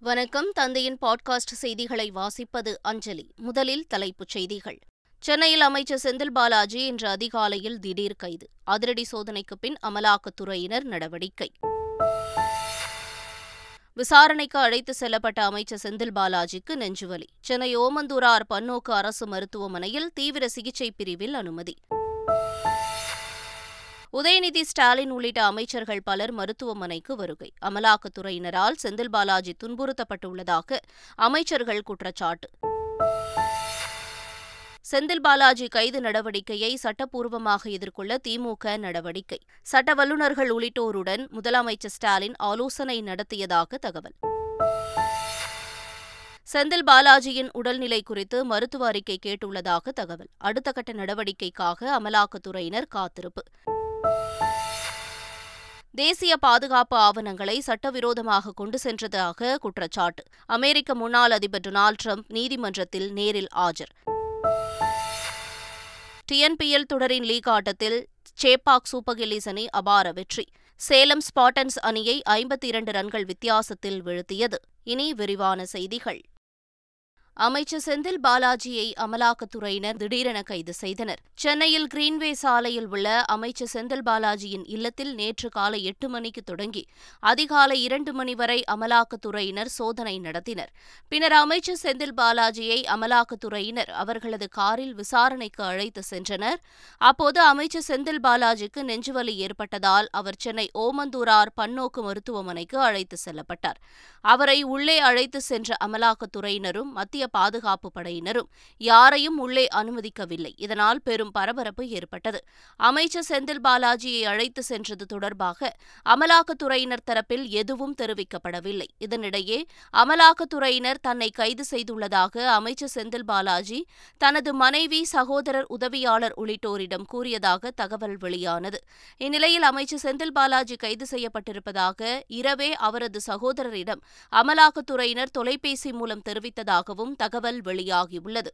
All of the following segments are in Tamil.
வணக்கம். தந்தையின் பாட்காஸ்ட் செய்திகளை வாசிப்பது அஞ்சலி. முதலில் தலைப்புச் செய்திகள். சென்னையில் அமைச்சர் செந்தில் பாலாஜி இன்று அதிகாலையில் திடீர் கைது. அதிரடி சோதனைக்கு பின் அமலாக்கத்துறையினர் நடவடிக்கை. விசாரணைக்கு அழைத்து செல்லப்பட்ட அமைச்சர் செந்தில் பாலாஜிக்கு நெஞ்சுவலி. சென்னை ஓமந்தூரார் பன்னோக்கு அரசு மருத்துவமனையில் தீவிர சிகிச்சை பிரிவில் அனுமதி. உதயநிதி ஸ்டாலின் உள்ளிட்ட அமைச்சர்கள் பலர் மருத்துவமனைக்கு வருகை. அமலாக்கத்துறையினரால் செந்தில் பாலாஜி துன்புறுத்தப்பட்டுள்ளதாக அமைச்சர்கள் குற்றச்சாட்டு. செந்தில் பாலாஜி கைது நடவடிக்கையை சட்டப்பூர்வமாக எதிர்கொள்ள திமுக நடவடிக்கை. சட்ட வல்லுநர்கள் உள்ளிட்டோருடன் முதலமைச்சர் ஸ்டாலின் ஆலோசனை நடத்தியதாக தகவல். செந்தில் பாலாஜியின் உடல்நிலை குறித்து மருத்துவ அறிக்கை கேட்டுள்ளதாக தகவல். அடுத்த கட்ட நடவடிக்கைக்காக அமலாக்கத்துறையினர் காத்திருப்பு. தேசிய பாதுகாப்பு ஆவணங்களை சட்டவிரோதமாக கொண்டு சென்றதாக குற்றச்சாட்டு. அமெரிக்க முன்னாள் அதிபர் டொனால்டு டிரம்ப் நீதிமன்றத்தில் நேரில் ஆஜர். டிஎன்பிஎல் தொடரின் லீக் ஆட்டத்தில் சேப்பாக் சூப்பர் கில்லிஸ் அணி அபார வெற்றி. சேலம் ஸ்பாட்டன்ஸ் அணியை ஐம்பத்தி இரண்டு ரன்கள் வித்தியாசத்தில் வீழ்த்தியது. இனி விரிவான செய்திகள். அமைச்சர் செந்தில் பாலாஜியை அமலாக்கத்துறையினர் திடீரென கைது செய்தனர். சென்னையில் கிரீன்வே சாலையில் உள்ள அமைச்சர் செந்தில் பாலாஜியின் இல்லத்தில் நேற்று காலை எட்டு மணிக்கு தொடங்கி அதிகாலை இரண்டு மணி வரை அமலாக்கத்துறையினர் சோதனை நடத்தினர். பின்னர் அமைச்சர் செந்தில் பாலாஜியை அமலாக்கத்துறையினர் அவர்களது காரில் விசாரணைக்கு அழைத்து சென்றனர். அப்போது அமைச்சர் செந்தில் பாலாஜிக்கு நெஞ்சுவலி ஏற்பட்டதால் அவர் சென்னை ஓமந்தூரார் பன்னோக்கு மருத்துவமனைக்கு அழைத்து செல்லப்பட்டார். அவரை உள்ளே அழைத்து சென்ற அமலாக்கத்துறையினரும் மத்திய பாதுகாப்பு படையினரும் யாரையும் உள்ளே அனுமதிக்கவில்லை. இதனால் பெரும் பரபரப்பு ஏற்பட்டது. அமைச்சர் செந்தில் பாலாஜியை அழைத்து சென்றது தொடர்பாக அமலாக்கத்துறையினர் தரப்பில் எதுவும் தெரிவிக்கப்படவில்லை. இதனிடையே அமலாக்கத்துறையினர் தன்னை கைது செய்துள்ளதாக அமைச்சர் செந்தில் பாலாஜி தனது மனைவி சகோதரர் உதவியாளர் உள்ளிட்டோரிடம் கூறியதாக தகவல் வெளியானது. இந்நிலையில் அமைச்சர் செந்தில் பாலாஜி கைது செய்யப்பட்டிருப்பதாக இரவே அவரது சகோதரரிடம் அமலாக்கத்துறையினர் தொலைபேசி மூலம் தெரிவித்ததாகவும் தகவல் வெளியாகியுள்ளது.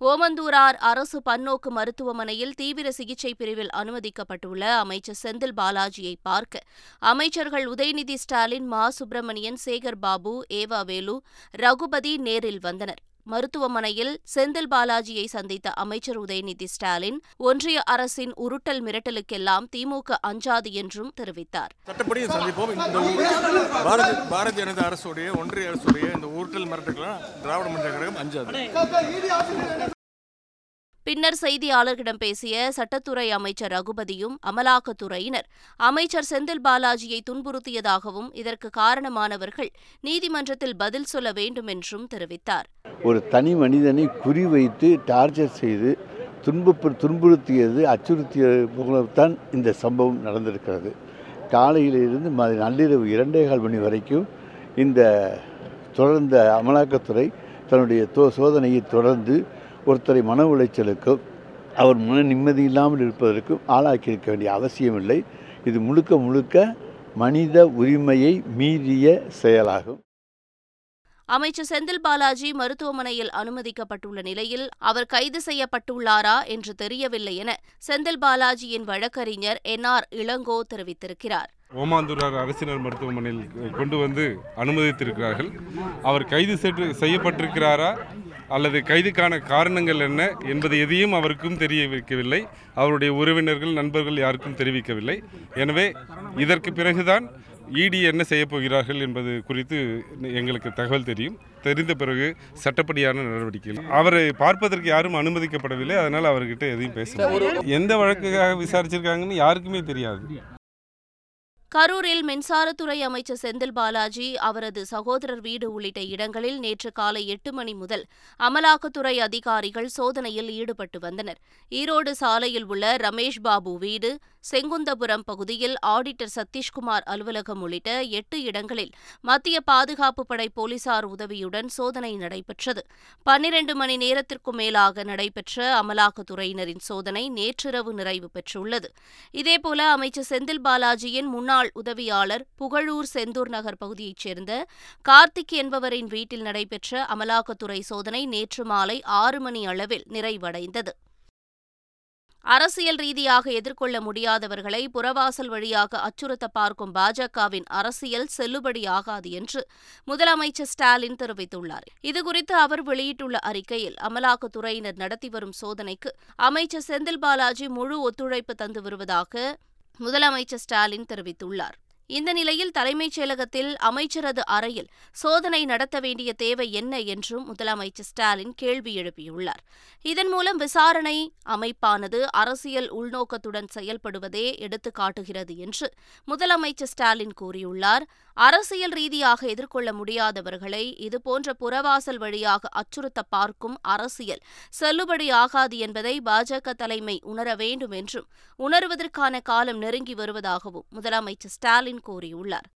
ஓமந்தூரார் அரசு பன்னோக்கு மருத்துவமனையில் தீவிர சிகிச்சை பிரிவில் அனுமதிக்கப்பட்டுள்ள அமைச்சர் செந்தில் பாலாஜியை பார்க்க அமைச்சர்கள் உதயநிதி ஸ்டாலின் மா. சுப்பிரமணியன் சேகர் பாபு ஏவா வேலு ரகுபதி நேரில் வந்தனர். மருத்துவமனையில் செந்தில் பாலாஜியை சந்தித்த அமைச்சர் உதயநிதி ஸ்டாலின் ஒன்றிய அரசின் உருட்டல் மிரட்டலுக்கெல்லாம் திமுக அஞ்சாது என்றும் தெரிவித்தார். சட்டப்படி சந்திப்போம். பாரதிய பாரதிய ஜனதா அரசுடைய ஒன்றிய அரசுடைய இந்த உருட்டல் மிரட்டலுக்கெல்லாம் திராவிட முன்னேற்ற கழகம் அஞ்சாது. பின்னர் செய்தியாளர்களிடம் பேசிய சட்டத்துறை அமைச்சர் ரகுபதியும் அமலாக்கத்துறையினர். அமைச்சர் செந்தில் பாலாஜியை துன்புறுத்தியதாகவும் இதற்கு காரணமானவர்கள் நீதிமன்றத்தில் பதில் சொல்ல வேண்டும் என்றும் தெரிவித்தார். ஒரு தனி மனிதனை குறிவைத்து டார்ச்சர் செய்து துன்பப்பு துன்புறுத்தியது அச்சுறுத்தியது போலத்தான் இந்த சம்பவம் நடந்திருக்கிறது. காலையிலிருந்து நள்ளிரவு இரண்டே கால் மணி வரைக்கும் இந்த தொடர்ந்த அமலாக்கத்துறை தன்னுடைய சோதனையை தொடர்ந்து ஒருத்தரை மன உளைச்சலுக்கும் அவர் மன நிம்மதி இல்லாமல் இருப்பதற்கும் ஆளாக்கியிருக்க வேண்டிய அவசியமில்லை இது முழுக்க முழுக்க மனித உரிமையை மீறிய செயலாகும். அமைச்சர் செந்தில் பாலாஜி மருத்துவமனையில் அனுமதிக்கப்பட்டுள்ள நிலையில் அவர் கைது செய்யப்பட்டுள்ளாரா என்று தெரியவில்லை என செந்தில் பாலாஜியின் வழக்கறிஞர் என் ஆர் இளங்கோ தெரிவித்திருக்கிறார். ஓமாந்தூரார் அரசினர் மருத்துவமனையில் கொண்டு வந்து அனுமதித்திருக்கிறார்கள். அவர் கைது செய்யப்பட்டிருக்கிறாரா அல்லது கைதுக்கான காரணங்கள் என்ன என்பது எதையும் அவருக்கும் தெரிய வைக்கவில்லை அவருடைய உறவினர்கள் நண்பர்கள் யாருக்கும் தெரிவிக்கவில்லை. எனவே இதற்கு பிறகுதான் இடி என்ன செய்ய போகிறார்கள் என்பது குறித்து எங்களுக்கு தகவல் தெரியும். தெரிந்த பிறகு சட்டப்படியான நடவடிக்கைகள். அவரை பார்ப்பதற்கு யாரும் அனுமதிக்கப்படவில்லை. அதனால் அவர்கிட்ட எதையும் பேச எந்த வழக்குக்காக விசாரிச்சிருக்காங்கன்னு யாருக்குமே தெரியாது. கரூரில் மின்சாரத்துறை அமைச்சர் செந்தில் பாலாஜி அவரது சகோதரர் வீடு உள்ளிட்ட இடங்களில் நேற்று காலை எட்டு மணி முதல் அமலாக்கத்துறை அதிகாரிகள் சோதனையில் ஈடுபட்டு வந்தனர். ஈரோடு சாலையில் உள்ள ரமேஷ் பாபு வீடு செங்குந்தபுரம் பகுதியில் ஆடிட்டர் சதீஷ்குமார் அலுவலகம் உள்ளிட்ட எட்டு இடங்களில் மத்திய பாதுகாப்பு படை போலீசார் உதவியுடன் சோதனை நடைபெற்றது. பன்னிரண்டு மணி நேரத்திற்கும் மேலாக நடைபெற்ற அமலாக்கத்துறையினரின் சோதனை நேற்றிரவு நிறைவு பெற்றுள்ளது. இதேபோல அமைச்சர் செந்தில் பாலாஜியின் முன்னாள் உதவியாளர் புகழூர் செந்தூர் நகர் பகுதியைச் சேர்ந்த கார்த்திக் என்பவரின் வீட்டில் நடைபெற்ற அமலாக்கத்துறை சோதனை நேற்று மாலை ஆறு மணி அளவில் நிறைவடைந்தது. அரசியல் ரீதியாக எதிர்கொள்ள முடியாதவர்களை புறவாசல் வழியாக அச்சுறுத்த பார்க்கும் பாஜகவின் அரசியல் செல்லுபடியாகாது என்று முதலமைச்சர் ஸ்டாலின் தெரிவித்துள்ளார். இதுகுறித்து அவர் வெளியிட்டுள்ள அறிக்கையில் அமலாக்கத்துறையினர் நடத்தி வரும் சோதனைக்கு அமைச்சர் செந்தில் பாலாஜி முழு ஒத்துழைப்பு தந்து வருவதாக முதலமைச்சர் ஸ்டாலின் தெரிவித்துள்ளார். இந்த நிலையில் தலைமைச் செயலகத்தில் அமைச்சரது அறையில் சோதனை நடத்த வேண்டிய தேவை என்ன என்றும் முதலமைச்சர் ஸ்டாலின் கேள்வி எழுப்பியுள்ளார். இதன் மூலம் விசாரணை அமைப்பானது அரசியல் உள்நோக்கத்துடன் செயல்படுவதே எடுத்துக்காட்டுகிறது என்று முதலமைச்சர் ஸ்டாலின் கூறியுள்ளார். அரசியல் ரீதியாக எதிர்கொள்ள முடியாதவர்களை இதுபோன்ற புறவாசல் வழியாக அச்சுறுத்த பார்க்கும் அரசியல் செல்லுபடியாகாது என்பதை பாஜக தலைமை உணர வேண்டும் என்றும் உணர்வதற்கான காலம் நெருங்கி வருவதாகவும் முதலமைச்சர் ஸ்டாலின் கூறியுள்ளார்.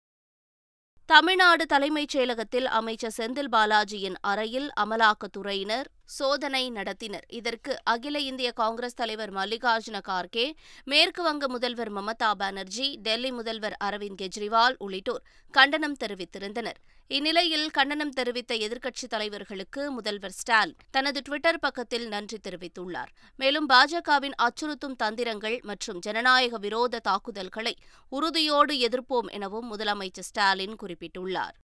தமிழ்நாடு தலைமைச் செயலகத்தில் அமைச்சர் செந்தில் பாலாஜியின் அறையில் அமலாக்கத்துறையினர் சோதனை நடத்தினர். இதற்கு அகில இந்திய காங்கிரஸ் தலைவர் மல்லிகார்ஜுன கார்கே மேற்கு வங்க முதல்வர் மமதா பானர்ஜி டெல்லி முதல்வர் அரவிந்த் கெஜ்ரிவால் உள்ளிட்டோர் கண்டனம் தெரிவித்திருந்தனர். இந்நிலையில் கண்டனம் தெரிவித்த எதிர்க்கட்சித் தலைவர்களுக்கு முதல்வர் ஸ்டாலின் தனது டுவிட்டர் பக்கத்தில் நன்றி தெரிவித்துள்ளார். மேலும் பாஜகவின் அச்சுறுத்தும் தந்திரங்கள் மற்றும் ஜனநாயக விரோத தாக்குதல்களை உறுதியோடு எதிர்ப்போம் எனவும் முதலமைச்சர் ஸ்டாலின் குறிப்பிட்டுள்ளார்.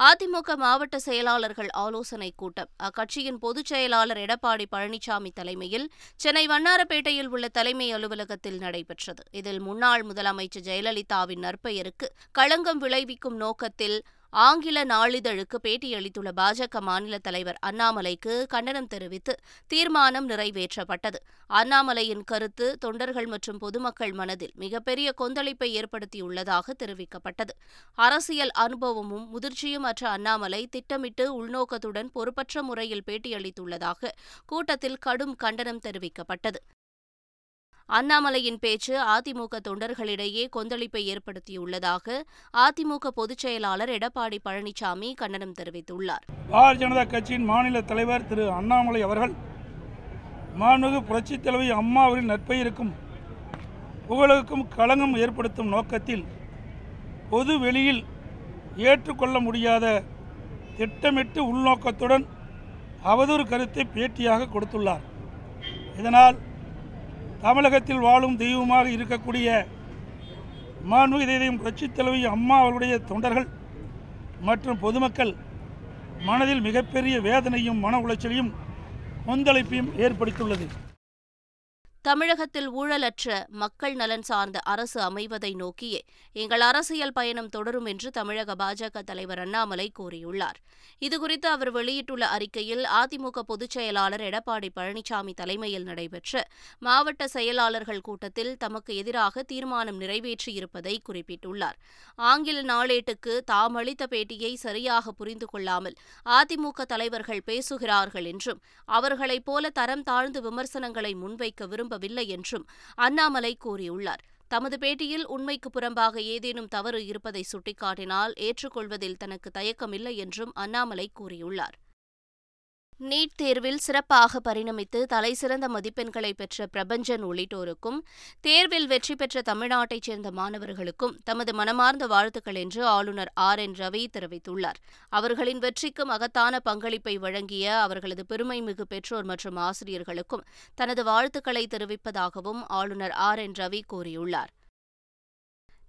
அதிமுக மாவட்ட செயலாளர்கள் ஆலோசனைக் கூட்டம். அக்கட்சியின் பொதுச் செயலாளர் எடப்பாடி பழனிசாமி தலைமையில் சென்னை வண்ணாரப்பேட்டையில் உள்ள தலைமை அலுவலகத்தில் நடைபெற்றது. இதில் முன்னாள் முதலமைச்சர் ஜெயலலிதாவின் நற்பெயருக்கு களங்கம் விளைவிக்கும் நோக்கத்தில் ஆங்கில நாளிதழுக்கு பேட்டியளித்துள்ள பாஜக மாநில தலைவர் அண்ணாமலைக்கு கண்டனம் தெரிவித்து தீர்மானம் நிறைவேற்றப்பட்டது. அண்ணாமலையின் கருத்து தொண்டர்கள் மற்றும் பொதுமக்கள் மனதில் மிகப்பெரிய கொந்தளிப்பை ஏற்படுத்தியுள்ளதாக தெரிவிக்கப்பட்டது. அரசியல் அனுபவமும் முதிர்ச்சியும் அற்ற அண்ணாமலை திட்டமிட்டு உள்நோக்கத்துடன் பொறுப்பற்ற முறையில் பேட்டியளித்துள்ளதாக கூட்டத்தில் கடும் கண்டனம் தெரிவிக்கப்பட்டது. அண்ணாமலையின் பேச்சு அதிமுக தொண்டர்களிடையே கொந்தளிப்பை ஏற்படுத்தியுள்ளதாக அதிமுக பொதுச் செயலாளர் எடப்பாடி பழனிசாமி கண்டனம் தெரிவித்துள்ளார். பாரதிய ஜனதா கட்சியின் மாநில தலைவர் திரு அண்ணாமலை அவர்கள் மாண்புமிகு புரட்சித் தலைவி அம்மா அவரின் நற்பெயருக்கும் புகழுக்கும் களங்கம் ஏற்படுத்தும் நோக்கத்தில் பொது வெளியில் ஏற்றுக்கொள்ள முடியாத திட்டமிட்டு உள்நோக்கத்துடன் அவதூறு கருத்தை பேட்டியாக கொடுத்துள்ளார். இதனால் தமிழகத்தில் வாழும் தெய்வமாக இருக்கக்கூடிய மாண்புமிகு தெய்வம் புரட்சித் தலைவி அம்மா அவருடைய தொண்டர்கள் மற்றும் பொதுமக்கள் மனதில் மிகப்பெரிய வேதனையும் மன உளைச்சலையும் கொந்தளிப்பையும் ஏற்படுத்தியுள்ளது. தமிழகத்தில் ஊழலற்ற மக்கள் நலன் சார்ந்த அரசு அமைவதை நோக்கியே எங்கள் அரசியல் பயணம் தொடரும் என்று தமிழக பாஜக தலைவர் அண்ணாமலை கூறியுள்ளார். இதுகுறித்து அவர் வெளியிட்டுள்ள அறிக்கையில் அதிமுக பொதுச் செயலாளர் எடப்பாடி பழனிசாமி தலைமையில் நடைபெற்ற மாவட்ட செயலாளர்கள் கூட்டத்தில் தமக்கு எதிராக தீர்மானம் நிறைவேற்றியிருப்பதை குறிப்பிட்டுள்ளார். ஆங்கில நாளேட்டுக்கு தாம் அளித்த பேட்டியை சரியாக புரிந்து கொள்ளாமல் அதிமுக தலைவர்கள் பேசுகிறார்கள் என்றும் அவர்களைப் போல தரம் தாழ்ந்து விமர்சனங்களை முன்வைக்க விரும்பவில்லை என்றும் அண்ணாமலை கூறியுள்ளார். தமது பேட்டியில் உண்மைக்கு புறம்பாக ஏதேனும் தவறு இருப்பதை சுட்டிக்காட்டினால் ஏற்றுக்கொள்வதில் தனக்கு தயக்கமில்லை என்றும் அண்ணாமலை கூறியுள்ளார். நீட் தேர்வில் சிறப்பாக பரிணமித்து தலைசிறந்த மதிப்பெண்களை பெற்ற பிரபஞ்சன் உள்ளிட்டோருக்கும் தேர்வில் வெற்றி பெற்ற தமிழ்நாட்டைச் சேர்ந்த மாணவர்களுக்கும் தமது மனமார்ந்த வாழ்த்துக்கள் என்று ஆளுநர் ஆர் என் ரவி தெரிவித்துள்ளார். அவர்களின் வெற்றிக்கு மகத்தான பங்களிப்பை வழங்கிய அவர்களது பெருமைமிகு பெற்றோர் மற்றும் ஆசிரியர்களுக்கும் தனது வாழ்த்துக்களை தெரிவிப்பதாகவும் ஆளுநர் ஆர் என் ரவி கூறியுள்ளார்.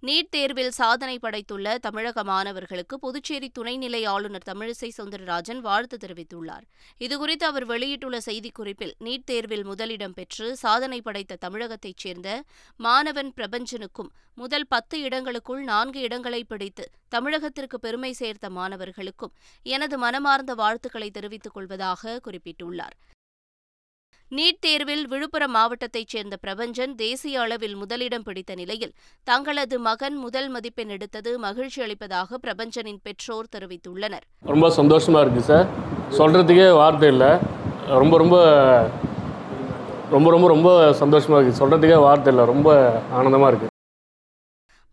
நீட் தேர்வில் சாதனை படைத்துள்ள தமிழக மாணவர்களுக்கு புதுச்சேரி துணைநிலை ஆளுநர் தமிழிசை சவுந்தரராஜன் வாழ்த்து தெரிவித்துள்ளார். இதுகுறித்து அவர் வெளியிட்டுள்ள செய்திக்குறிப்பில் நீட் தேர்வில் முதலிடம் பெற்று சாதனை படைத்த தமிழகத்தைச் சேர்ந்த மாணவன் பிரபஞ்சனுக்கும் முதல் பத்து இடங்களுக்குள் நான்கு இடங்களை பிடித்து தமிழகத்திற்கு பெருமை சேர்த்த மாணவர்களுக்கும் எனது மனமார்ந்த வாழ்த்துக்களை தெரிவித்துக் கொள்வதாக குறிப்பிட்டுள்ளார். நீட் தேர்வில் விழுப்புரம் மாவட்டத்தைச் சேர்ந்த பிரபஞ்சன் தேசிய அளவில் முதலிடம் பிடித்த நிலையில் தங்களது மகன் முதல் மதிப்பெண் எடுத்தது மகிழ்ச்சி அளிப்பதாக பிரபஞ்சனின் பெற்றோர் தெரிவித்துள்ளனர். ரொம்ப சந்தோஷமாக இருக்குது சார். சொல்கிறதுக்கே வார்த்தை இல்லை. ரொம்ப ரொம்ப ரொம்ப ரொம்ப ரொம்ப சந்தோஷமாக இருக்குது சொல்கிறதுக்கே வார்த்தை இல்லை. ரொம்ப ஆனந்தமாக இருக்குது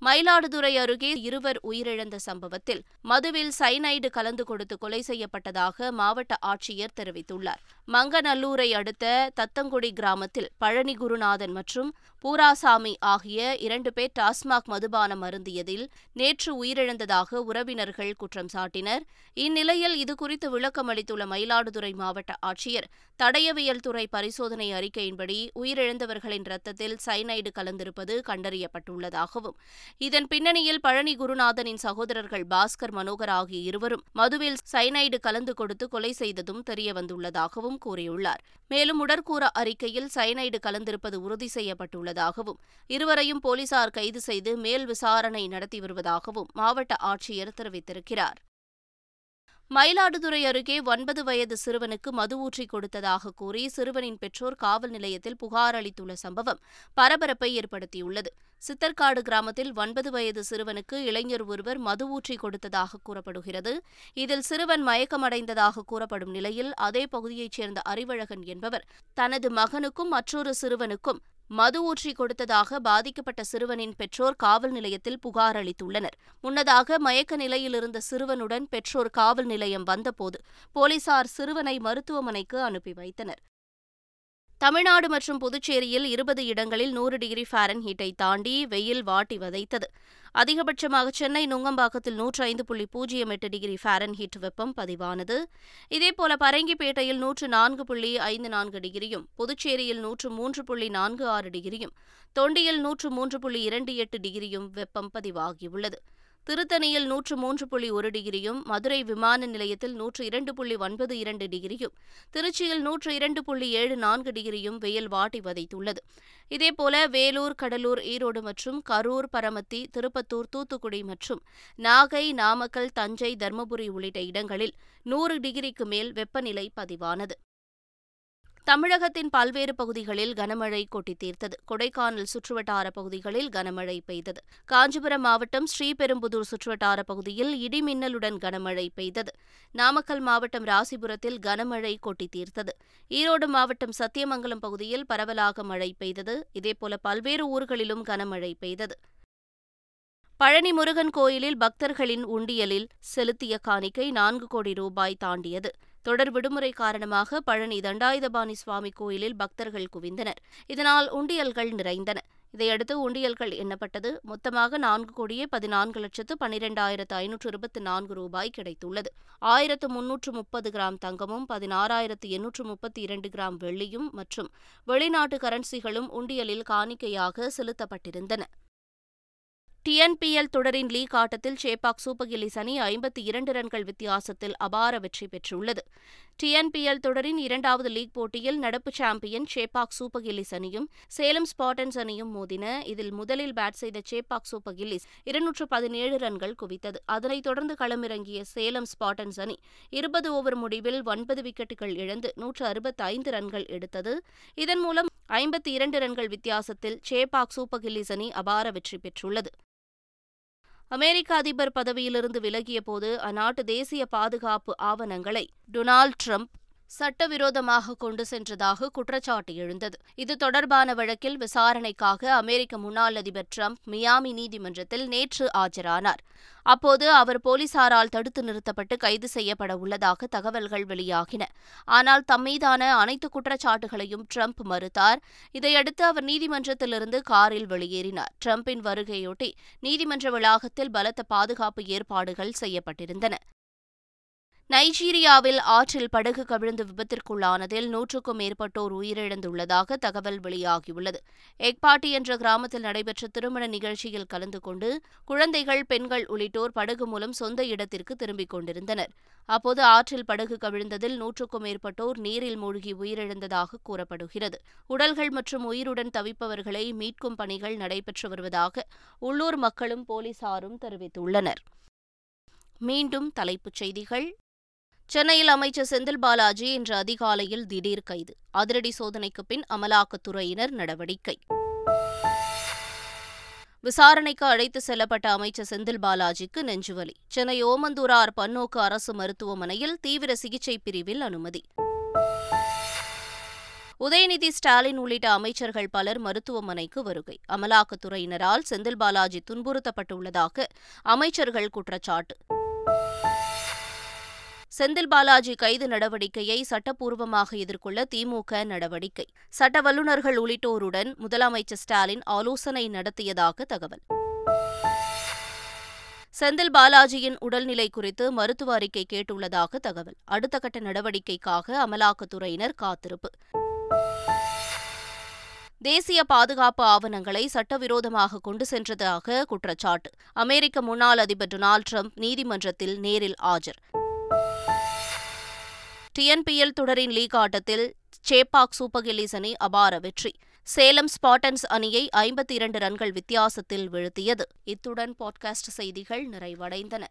மயிலாடுதுறை அருகே இருவர் உயிரிழந்த சம்பவத்தில் மதுவில் சைனைடு கலந்து கொடுத்து கொலை செய்யப்பட்டதாக மாவட்ட ஆட்சியர் தெரிவித்துள்ளார். மங்கநல்லூரை அடுத்த தத்தங்குடி கிராமத்தில் பழனி குருநாதன் மற்றும் பூராசாமி ஆகிய இரண்டு பேர் டாஸ்மாக் மதுபானம் அருந்தியதில் நேற்று உயிரிழந்ததாக உறவினர்கள் குற்றம் சாட்டினர். இந்நிலையில் இதுகுறித்து விளக்கம் அளித்துள்ள மயிலாடுதுறை மாவட்ட ஆட்சியர் தடயவியல் துறை பரிசோதனை அறிக்கையின்படி உயிரிழந்தவர்களின் ரத்தத்தில் சைனைடு கலந்திருப்பது கண்டறியப்பட்டுள்ளதாகவும் இதன் பின்னணியில் பழனி குருநாதனின் சகோதரர்கள் பாஸ்கர் மனோகர் ஆகிய இருவரும் மதுவில் சைனைடு கலந்து கொடுத்து கொலை செய்ததும் தெரியவந்துள்ளதாகவும் கூறியுள்ளார். மேலும் உடற்கூற அறிக்கையில் சைனைடு கலந்திருப்பது உறுதி செய்யப்பட்டுள்ளது. உள்ளதாகவும் இருவரையும் போலீசார் கைது செய்து மேல் விசாரணை நடத்தி வருவதாகவும் மாவட்ட ஆட்சியர் தெரிவித்திருக்கிறார். மயிலாடுதுறை அருகே ஒன்பது வயது சிறுவனுக்கு மது ஊற்றி கொடுத்ததாக கூறி சிறுவனின் பெற்றோர் காவல் நிலையத்தில் புகார் அளித்துள்ள சம்பவம் பரபரப்பை ஏற்படுத்தியுள்ளது. சித்தர்காடு கிராமத்தில் ஒன்பது வயது சிறுவனுக்கு இளைஞர் ஒருவர் மது ஊற்றி கொடுத்ததாக கூறப்படுகிறது. இதில் சிறுவன் மயக்கமடைந்ததாக கூறப்படும் நிலையில் அதே பகுதியைச் சேர்ந்த அறிவழகன் என்பவர் தனது மகனுக்கும் மற்றொரு சிறுவனுக்கும் மது ஊற்றி கொடுத்ததாக பாதிக்கப்பட்ட சிறுவனின் பெற்றோர் காவல் நிலையத்தில் புகார் அளித்துள்ளனர். முன்னதாக மயக்க நிலையில் இருந்த சிறுவனுடன் பெற்றோர் காவல் நிலையம் வந்தபோது போலீசார் சிறுவனை மருத்துவமனைக்கு அனுப்பி வைத்தனர். தமிழ்நாடு மற்றும் புதுச்சேரியில் இருபது இடங்களில் நூறு டிகிரி ஃபாரன்ஹீட்டை தாண்டி வெயில் வாட்டி வதைத்தது. அதிகபட்சமாக சென்னை நுங்கம்பாக்கத்தில் நூற்று ஐந்து புள்ளி பூஜ்ஜியம் எட்டு டிகிரி ஃபாரன்ஹீட் வெப்பம் பதிவானது. இதேபோல பரங்கிப்பேட்டையில் நூற்று நான்கு புள்ளி ஐந்து நான்கு டிகிரியும் புதுச்சேரியில் நூற்று மூன்று புள்ளி நான்கு ஆறு டிகிரியும் தொண்டியில் நூற்று மூன்று புள்ளி இரண்டு எட்டு டிகிரியும் வெப்பம் பதிவாகியுள்ளது. திருத்தணியில் நூற்று மூன்று புள்ளி ஒரு டிகிரியும் மதுரை விமான நிலையத்தில் நூற்று இரண்டு புள்ளி ஒன்பது இரண்டு டிகிரியும் திருச்சியில் நூற்று இரண்டு புள்ளி ஏழு நான்கு டிகிரியும் வெயில் வாட்டி வதைத்துள்ளது. இதேபோல வேலூர் கடலூர் ஈரோடு மற்றும் கரூர் பரமத்தி திருப்பத்தூர் தூத்துக்குடி மற்றும் நாகை நாமக்கல் தஞ்சை தர்மபுரி உள்ளிட்ட இடங்களில் நூறு டிகிரிக்கு மேல் வெப்பநிலை பதிவானது. தமிழகத்தின் பல்வேறு பகுதிகளில் கனமழை கொட்டி தீர்த்தது. கொடைக்கானல் சுற்றுவட்டார பகுதிகளில் கனமழை பெய்தது. காஞ்சிபுரம் மாவட்டம் ஸ்ரீபெரும்புதூர் சுற்றுவட்டார பகுதியில் இடிமின்னலுடன் கனமழை பெய்தது. நாமக்கல் மாவட்டம் ராசிபுரத்தில் கனமழை கொட்டி தீர்த்தது. ஈரோடு மாவட்டம் சத்தியமங்கலம் பகுதியில் பரவலாக மழை பெய்தது. இதேபோல பல்வேறு ஊர்களிலும் கனமழை பெய்தது. பழனி முருகன் கோயிலில் பக்தர்களின் உண்டியலில் செலுத்திய காணிக்கை நான்கு கோடி ரூபாய் தாண்டியது. தொடர் விடுமுறை காரணமாக பழனி தண்டாயுதபாணி சுவாமி கோயிலில் பக்தர்கள் குவிந்தனர். இதனால் உண்டியல்கள் நிறைந்தன. இதையடுத்து உண்டியல்கள் எண்ணப்பட்டது. மொத்தமாக நான்கு கோடியே பதினான்கு லட்சத்து பன்னிரெண்டாயிரத்து ஐநூற்று இருபத்தி நான்கு ரூபாய் கிடைத்துள்ளது. ஆயிரத்து முன்னூற்று முப்பது கிராம் தங்கமும் பதினாறாயிரத்து எண்ணூற்று முப்பத்தி இரண்டு கிராம் வெள்ளியும் மற்றும் வெளிநாட்டு கரன்சிகளும் உண்டியலில் காணிக்கையாக செலுத்தப்பட்டிருந்தன. டிஎன்பிஎல் தொடரின் லீக் ஆட்டத்தில் சேப்பாக் சூப்பர் கில்லிஸ் அணி ஐம்பத்தி இரண்டு ரன்கள் வித்தியாசத்தில் அபார வெற்றி பெற்றுள்ளது. டிஎன்பிஎல் தொடரின் இரண்டாவது லீக் போட்டியில் நடப்பு சாம்பியன் சேப்பாக் சூப்பர் கில்லிஸ் அணியும் சேலம் ஸ்பாட்டன்ஸ் அணியும் மோதின இதில் முதலில் பேட் செய்த சேப்பாக் சூப்பர் கில்லிஸ் இருநூற்று பதினேழு ரன்கள் குவித்தது. அதனைத் தொடர்ந்து களமிறங்கிய சேலம் ஸ்பாட்டன்ஸ் அணி இருபது ஓவர் முடிவில் ஒன்பது விக்கெட்டுகள் இழந்து நூற்று அறுபத்தி ஐந்து ரன்கள் எடுத்தது. இதன் மூலம் ஐம்பத்தி இரண்டு ரன்கள் வித்தியாசத்தில் சேபாக் சூப்பர் கில்லிஸ் அணி அபார வெற்றி பெற்றுள்ளது. அமெரிக்க அதிபர் பதவியிலிருந்து விலகியபோது அந்நாட்டு தேசிய பாதுகாப்பு ஆவணங்களை டொனால்ட் ட்ரம்ப் சட்டவிரோதமாக கொண்டு சென்றதாக குற்றச்சாட்டு எழுந்தது. இது தொடர்பான வழக்கில் விசாரணைக்காக அமெரிக்க முன்னாள் அதிபர் ட்ரம்ப் மியாமி நீதிமன்றத்தில் நேற்று ஆஜரானார். அப்போது அவர் போலீசாரால் தடுத்து நிறுத்தப்பட்டு கைது செய்யப்பட உள்ளதாக தகவல்கள் வெளியாகின. ஆனால் தம்மீதான அனைத்து குற்றச்சாட்டுகளையும் ட்ரம்ப் மறுத்தார். இதையடுத்து அவர் நீதிமன்றத்திலிருந்து காரில் வெளியேறினார். ட்ரம்பின் வருகையொட்டி நீதிமன்ற வளாகத்தில் பலத்த பாதுகாப்பு ஏற்பாடுகள் செய்யப்பட்டிருந்தன. நைஜீரியாவில் ஆற்றில் படகு கவிழ்ந்து விபத்திற்குள்ளானதில் நூற்றுக்கும் மேற்பட்டோர் உயிரிழந்துள்ளதாக தகவல் வெளியாகியுள்ளது. எக்பாட்டி என்ற கிராமத்தில் நடைபெற்ற திருமண நிகழ்ச்சியில் கலந்து கொண்டு குழந்தைகள் பெண்கள் உள்ளிட்டோர் படகு மூலம் சொந்த இடத்திற்கு திரும்பிக் கொண்டிருந்தனர். அப்போது ஆற்றில் படகு கவிழ்ந்ததில் நூற்றுக்கும் மேற்பட்டோர் நீரில் மூழ்கி உயிரிழந்ததாக கூறப்படுகிறது. உடல்கள் மற்றும் உயிருடன் தவிப்பவர்களை மீட்கும் பணிகள் நடைபெற்று வருவதாக உள்ளூர் மக்களும் போலீசாரும் தெரிவித்துள்ளனர். மீண்டும் தலைப்புச் செய்திகள். சென்னையில் அமைச்சர் செந்தில் பாலாஜி இன்று அதிகாலையில் திடீர் கைது. அதிரடி சோதனைக்கு பின் அமலாக்கத்துறையினர் நடவடிக்கை. விசாரணைக்கு அழைத்து செல்லப்பட்ட அமைச்சர் செந்தில் பாலாஜிக்கு நெஞ்சுவலி. சென்னை ஓமந்தூரார் பன்னோக்கு அரசு மருத்துவமனையில் தீவிர சிகிச்சை பிரிவில் அனுமதி. உதயநிதி ஸ்டாலின் உள்ளிட்ட அமைச்சர்கள் பலர் மருத்துவமனைக்கு வருகை. அமலாக்கத்துறையினரால் செந்தில் பாலாஜி துன்புறுத்தப்பட்டுள்ளதாக அமைச்சர்கள் குற்றச்சாட்டு. செந்தில் பாலாஜி கைது நடவடிக்கையை சட்டப்பூர்வமாக எதிர்கொள்ள திமுக நடவடிக்கை. சட்ட வல்லுநர்கள் உள்ளிட்டோருடன் முதலமைச்சர் ஸ்டாலின் ஆலோசனை நடத்தியதாக தகவல். செந்தில் பாலாஜியின் உடல்நிலை குறித்து மருத்துவ அறிக்கை கேட்டுள்ளதாக தகவல். அடுத்த கட்ட நடவடிக்கைக்காக அமலாக்கத்துறையினர் காத்திருப்பு. தேசிய பாதுகாப்பு ஆவணங்களை சட்டவிரோதமாக கொண்டு சென்றதாக குற்றச்சாட்டு. அமெரிக்க முன்னாள் அதிபர் டொனால்டு ட்ரம்ப் நீதிமன்றத்தில் நேரில் ஆஜர். டிஎன்பிஎல் தொடரின் லீக் ஆட்டத்தில் சேப்பாக் சூப்பர் கில்லிஸ் அணி அபார வெற்றி. சேலம் ஸ்பாட்டன்ஸ் அணியை ஐம்பத்தி இரண்டு ரன்கள் வித்தியாசத்தில் வீழ்த்தியது. இத்துடன் பாட்காஸ்ட் செய்திகள் நிறைவடைந்தன.